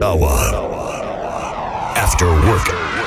Hour. After work.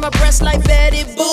my breast like Betty Boop.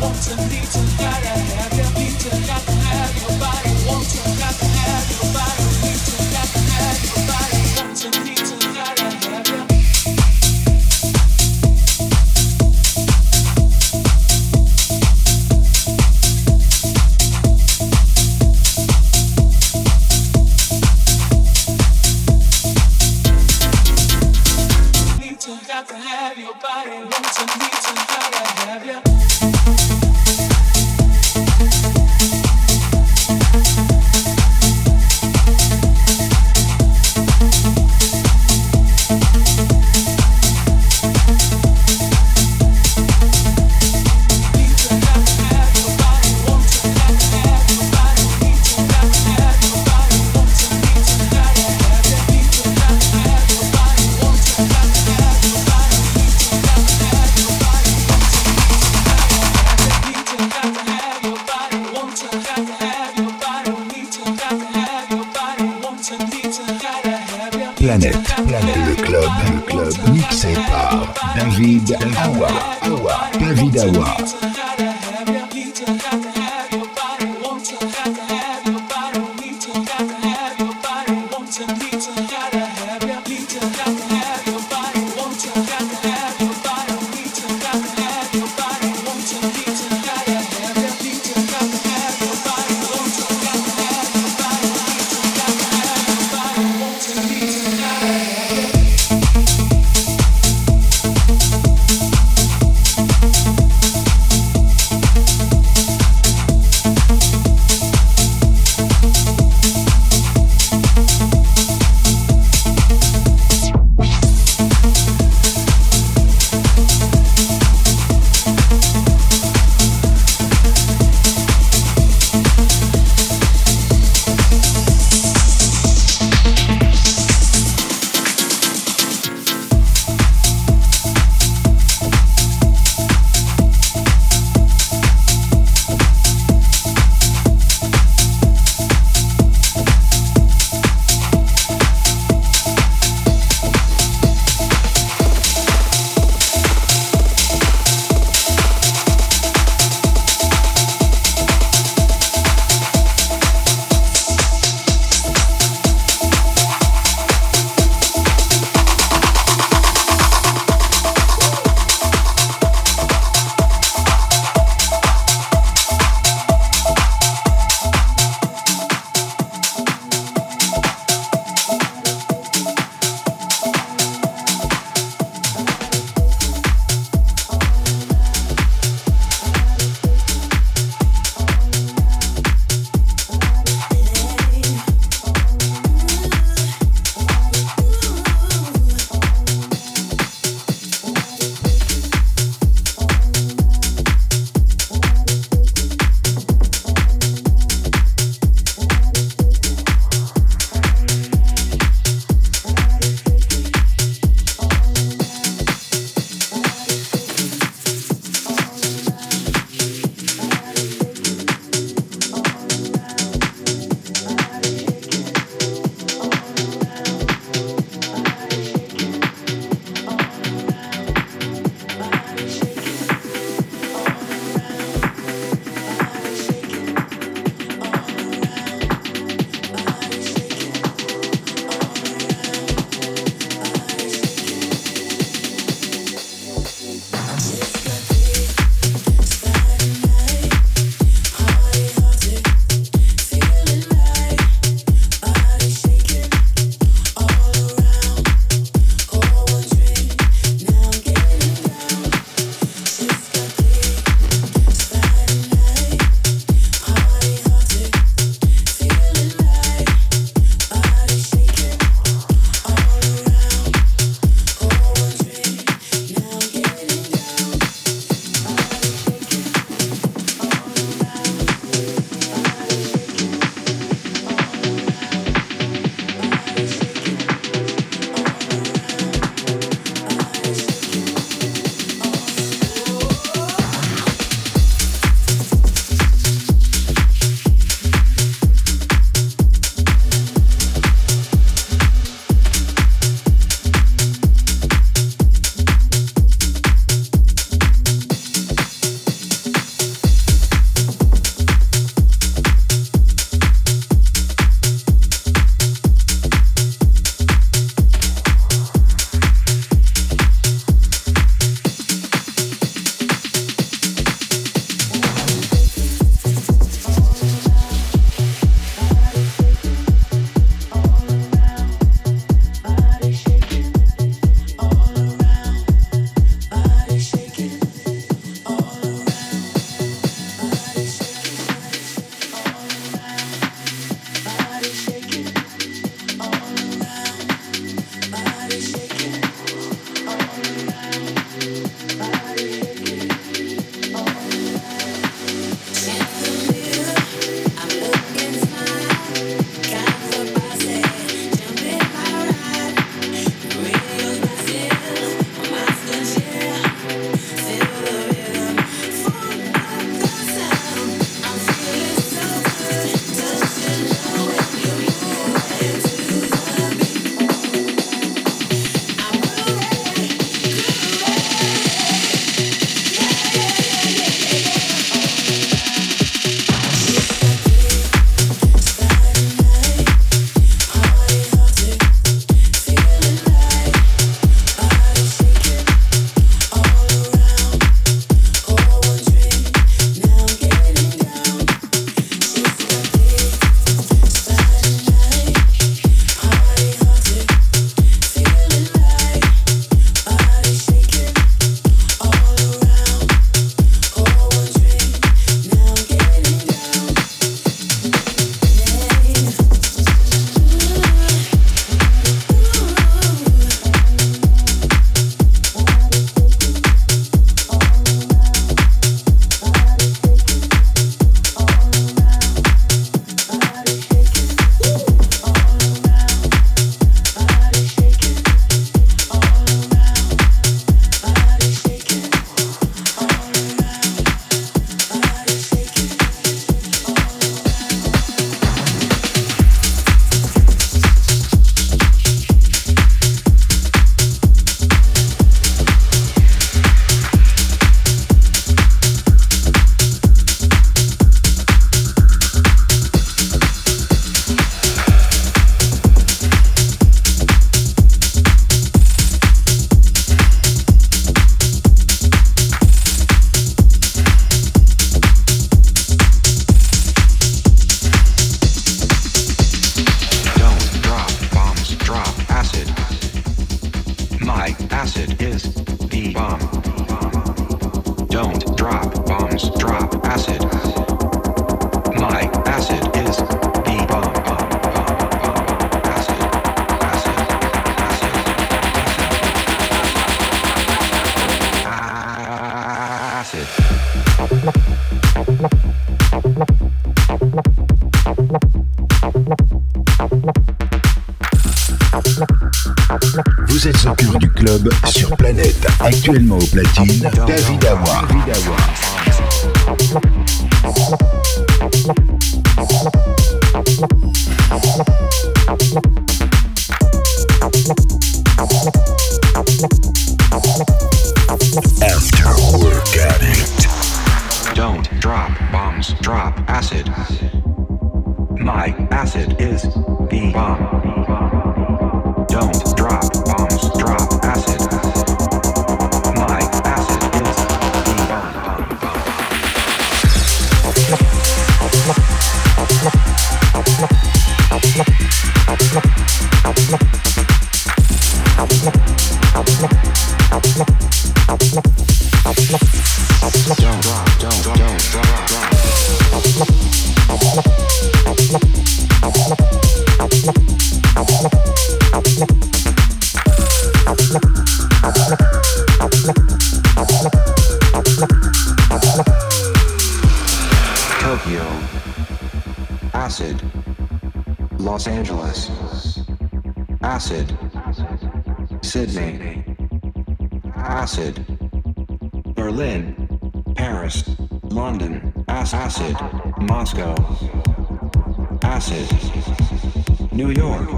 want to be actuellement au platine, David Awa. Tokyo, acid, Los Angeles, acid, Sydney, acid, Berlin, Paris, London, acid, Moscow, acid, New York,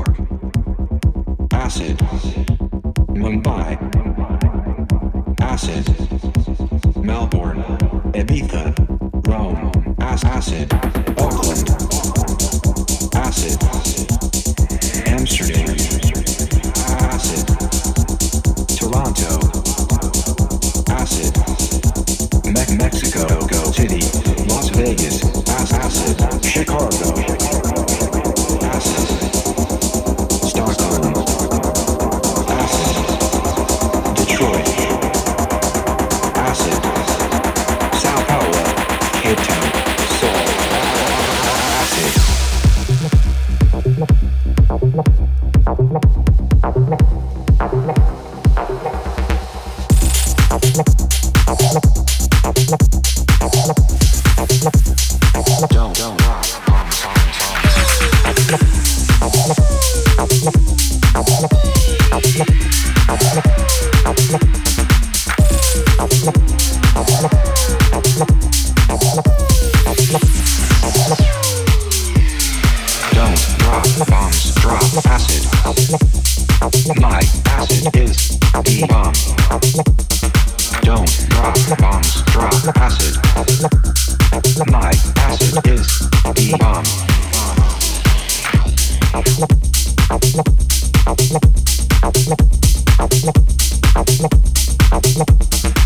acid, Mumbai, acid, Melbourne, Ibiza, Rome. Acid, Auckland, Acid, Amsterdam, Acid, Toronto, Acid, Mexico. City, Las Vegas, Acid, Chicago. Look, look,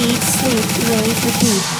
Eat, sleep, rave, repeat.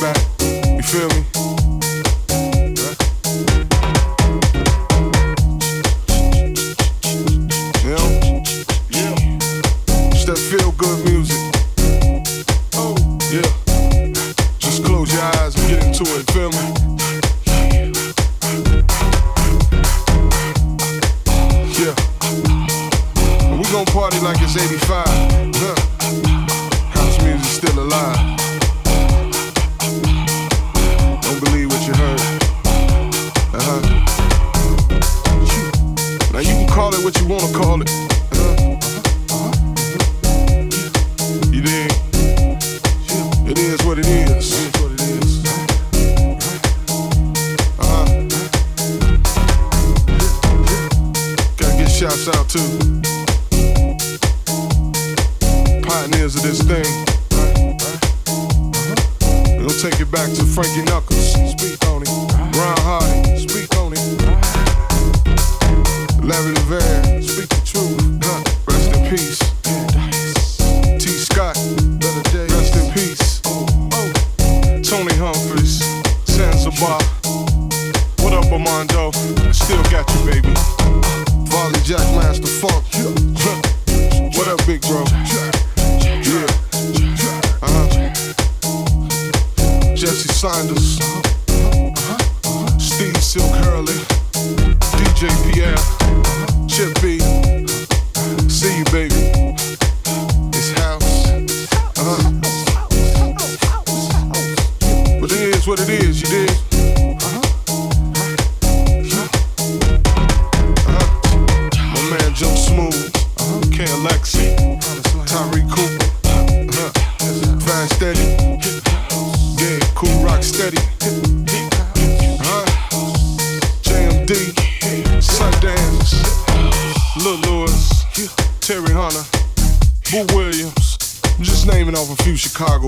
back. You feel me?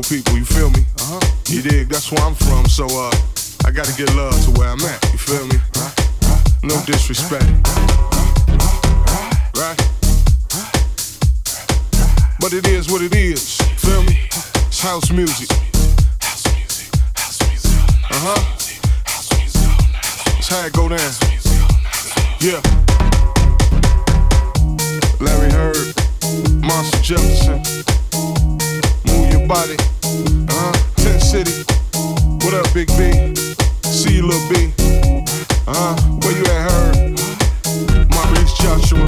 Chicago people, you feel me? Uh-huh. You dig? That's where I'm from, so uh, I gotta get love to where I'm at, you feel me? No disrespect. Right? But it is what it is, feel me? It's house music. Uh huh. That's how it go down. Yeah. Larry Heard, Marshall Jefferson nobody. Uh huh. Ten City. What up, Big B? See you, little B. Uh huh. Where you at, her? Maurice Joshua.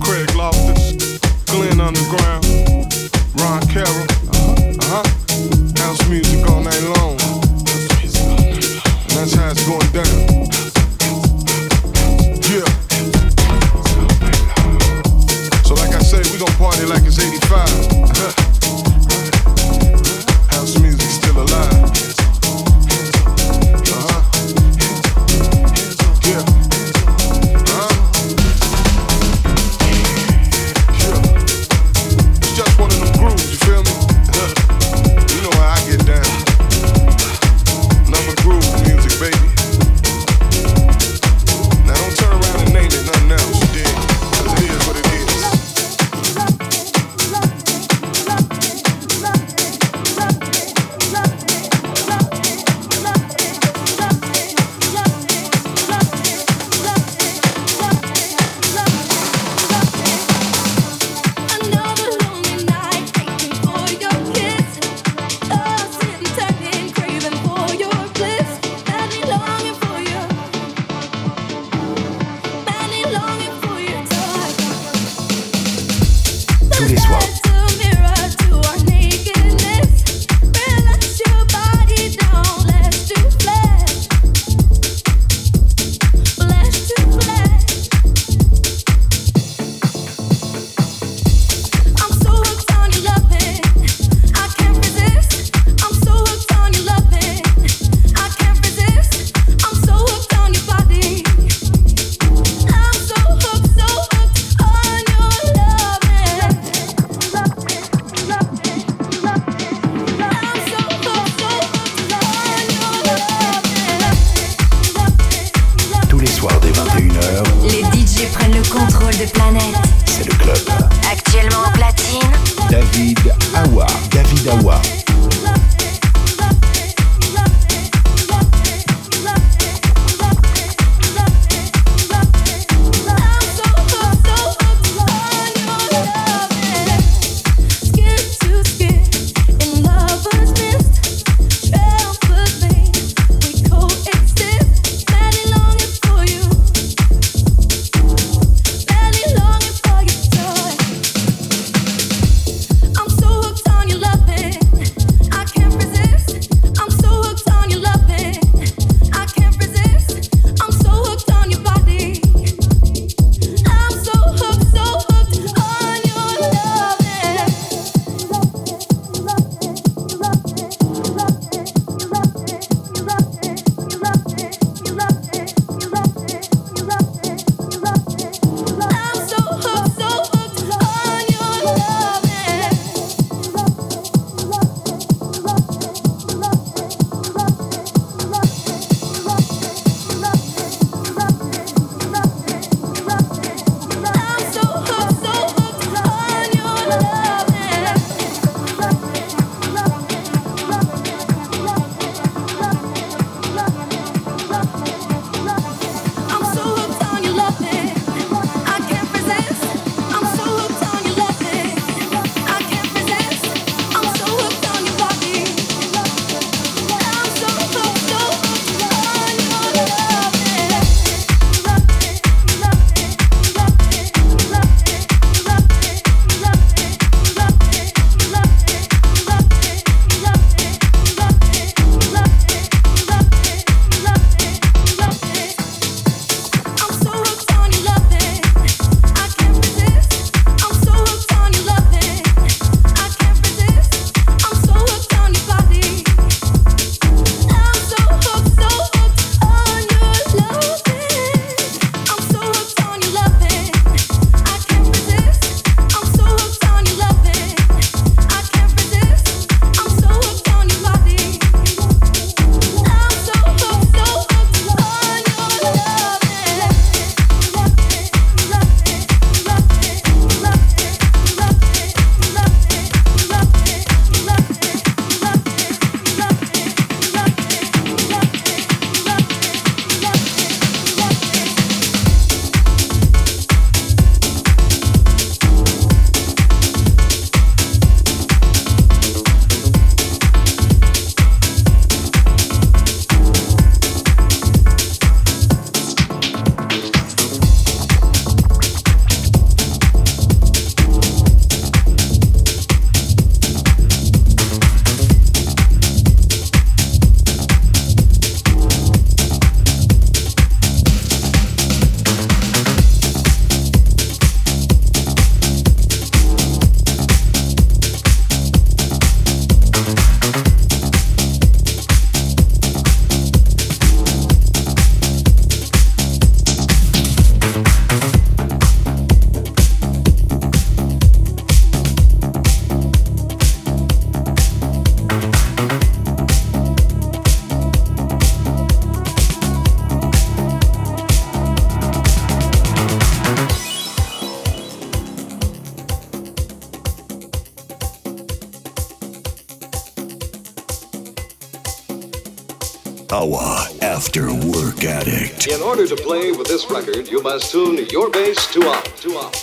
Craig Loftis. Glenn Underground. Ron Carroll. record, you must tune your bass to up, to up.